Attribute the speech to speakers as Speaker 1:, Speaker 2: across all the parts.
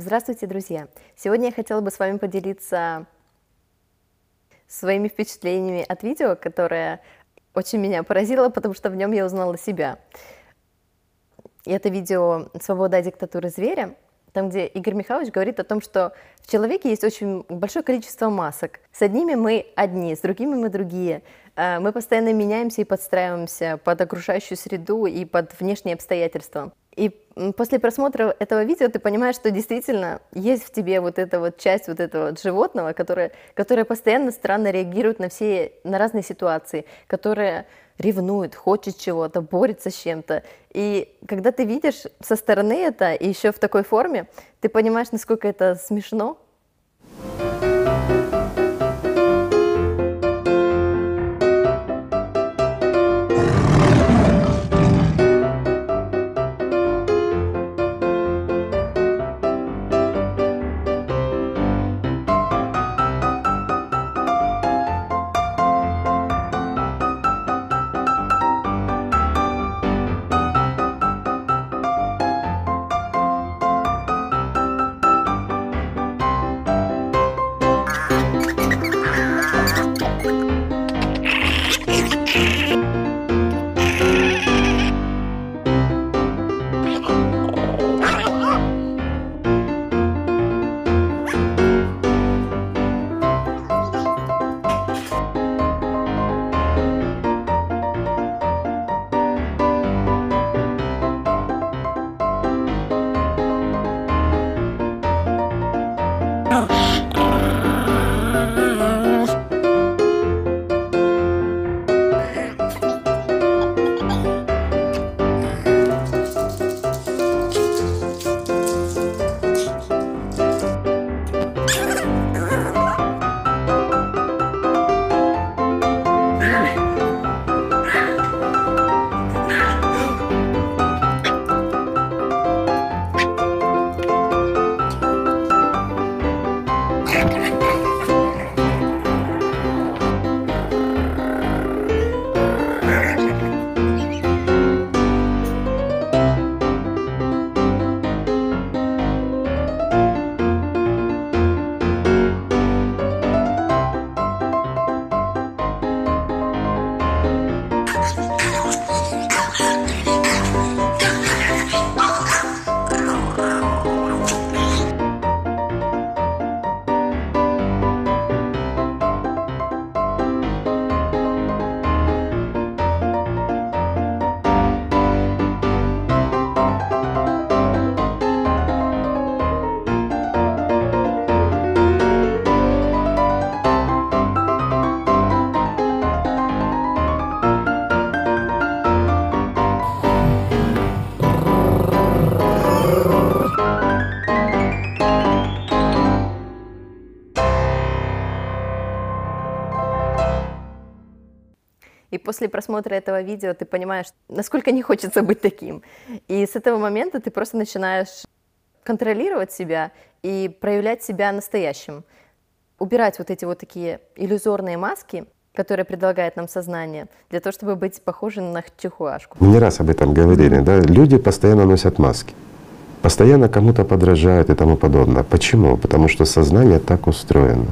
Speaker 1: Здравствуйте, друзья! Сегодня я хотела бы с вами поделиться своими впечатлениями от видео, которое очень меня поразило, потому что в нем я узнала себя. Это видео «Свобода диктатуры зверя», там, где Игорь Михайлович говорит о том, что в человеке есть очень большое количество масок. С одними мы одни, с другими мы другие. Э, мы постоянно меняемся и подстраиваемся под окружающую среду и под внешние обстоятельства. И после просмотра этого видео ты понимаешь, что действительно есть в тебе вот эта вот часть вот этого вот животного, которая, которая постоянно странно реагирует на все, на разные ситуации, которая ревнует, хочет чего-то, борется с чем-то. И когда ты видишь со стороны это, и еще в такой форме, ты понимаешь, насколько это смешно, И после просмотра этого видео ты понимаешь, насколько не хочется быть таким. И с этого момента ты просто начинаешь контролировать себя и проявлять себя настоящим. Убирать вот эти вот такие иллюзорные маски, которые предлагает нам сознание, для того, чтобы быть похожим на чихуашку.
Speaker 2: Не раз об этом говорили, да? Люди постоянно носят маски. Постоянно кому-то подражают и тому подобное. Почему? Потому что сознание так устроено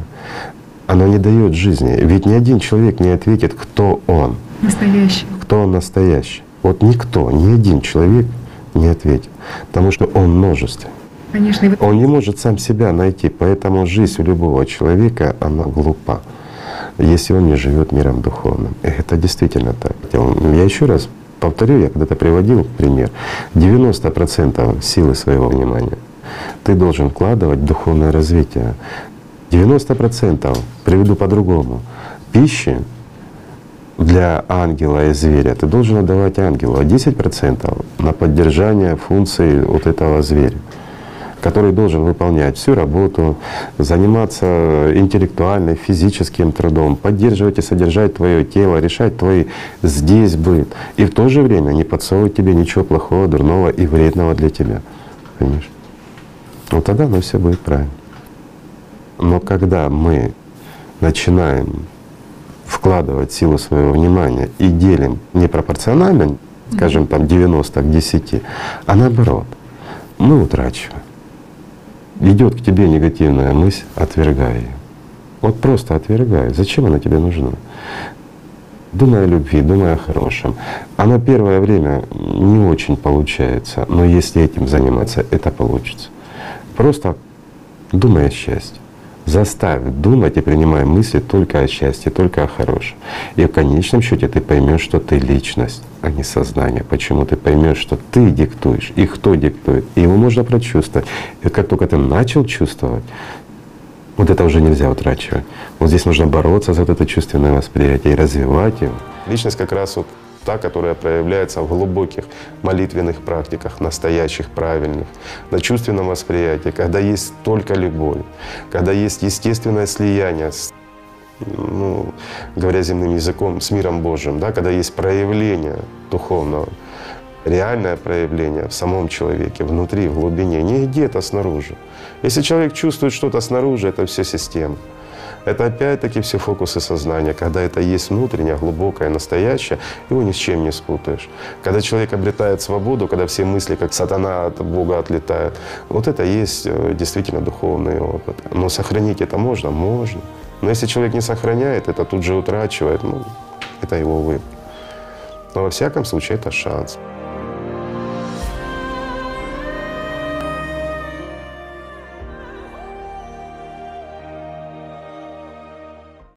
Speaker 2: оно не дает жизни. Ведь ни один человек не ответит, кто он.
Speaker 3: Настоящий.
Speaker 2: Кто он настоящий. Вот никто, ни один человек не ответит, потому что он множество.
Speaker 3: Конечно.
Speaker 2: Он не может сам себя найти, поэтому жизнь у любого человека, она глупа, если он не живет миром духовным. И это действительно так. Я еще раз повторю, я когда-то приводил пример, 90% силы своего внимания ты должен вкладывать в духовное развитие. 90% приведу по-другому. Пищи для ангела и зверя ты должен отдавать ангелу, а 10% на поддержание функции вот этого зверя который должен выполнять всю работу, заниматься интеллектуальным, физическим трудом, поддерживать и содержать твое тело, решать твой здесь быт. И в то же время не подсовывать тебе ничего плохого, дурного и вредного для тебя. Понимаешь? Вот тогда оно все будет правильно. Но когда мы начинаем вкладывать силу своего внимания и делим непропорционально, скажем там 90 к 10, а наоборот, мы утрачиваем.
Speaker 4: идет к тебе негативная мысль, отвергай ее. Вот просто отвергай. Зачем она тебе нужна? Думай о любви, думай о хорошем. А на первое время не очень получается, но если этим заниматься, это получится. Просто думай о счастье. Заставь думать и принимай мысли только о счастье, только о хорошем. И в конечном счете ты поймешь, что ты личность, а не сознание. Почему ты поймешь, что ты диктуешь и кто диктует. И его можно прочувствовать. И как только ты начал чувствовать, вот это уже нельзя утрачивать. Вот здесь нужно бороться за это чувственное восприятие и развивать его.
Speaker 2: Личность как раз вот та, которая проявляется в глубоких молитвенных практиках, настоящих, правильных, на чувственном восприятии, когда есть только любовь, когда есть естественное слияние с ну, говоря земным языком, с миром Божьим, да, когда есть проявление духовного, реальное проявление в самом человеке, внутри, в глубине, не где-то снаружи. Если человек чувствует что-то снаружи, это все система. Это опять-таки все фокусы сознания. Когда это есть внутреннее, глубокое, настоящее, его ни с чем не спутаешь. Когда человек обретает свободу, когда все мысли, как сатана от Бога отлетают, вот это есть э, действительно духовный опыт. Но сохранить это можно? Можно. Но если человек не сохраняет, это тут же утрачивает, ну, это его выбор. Но во всяком случае это шанс.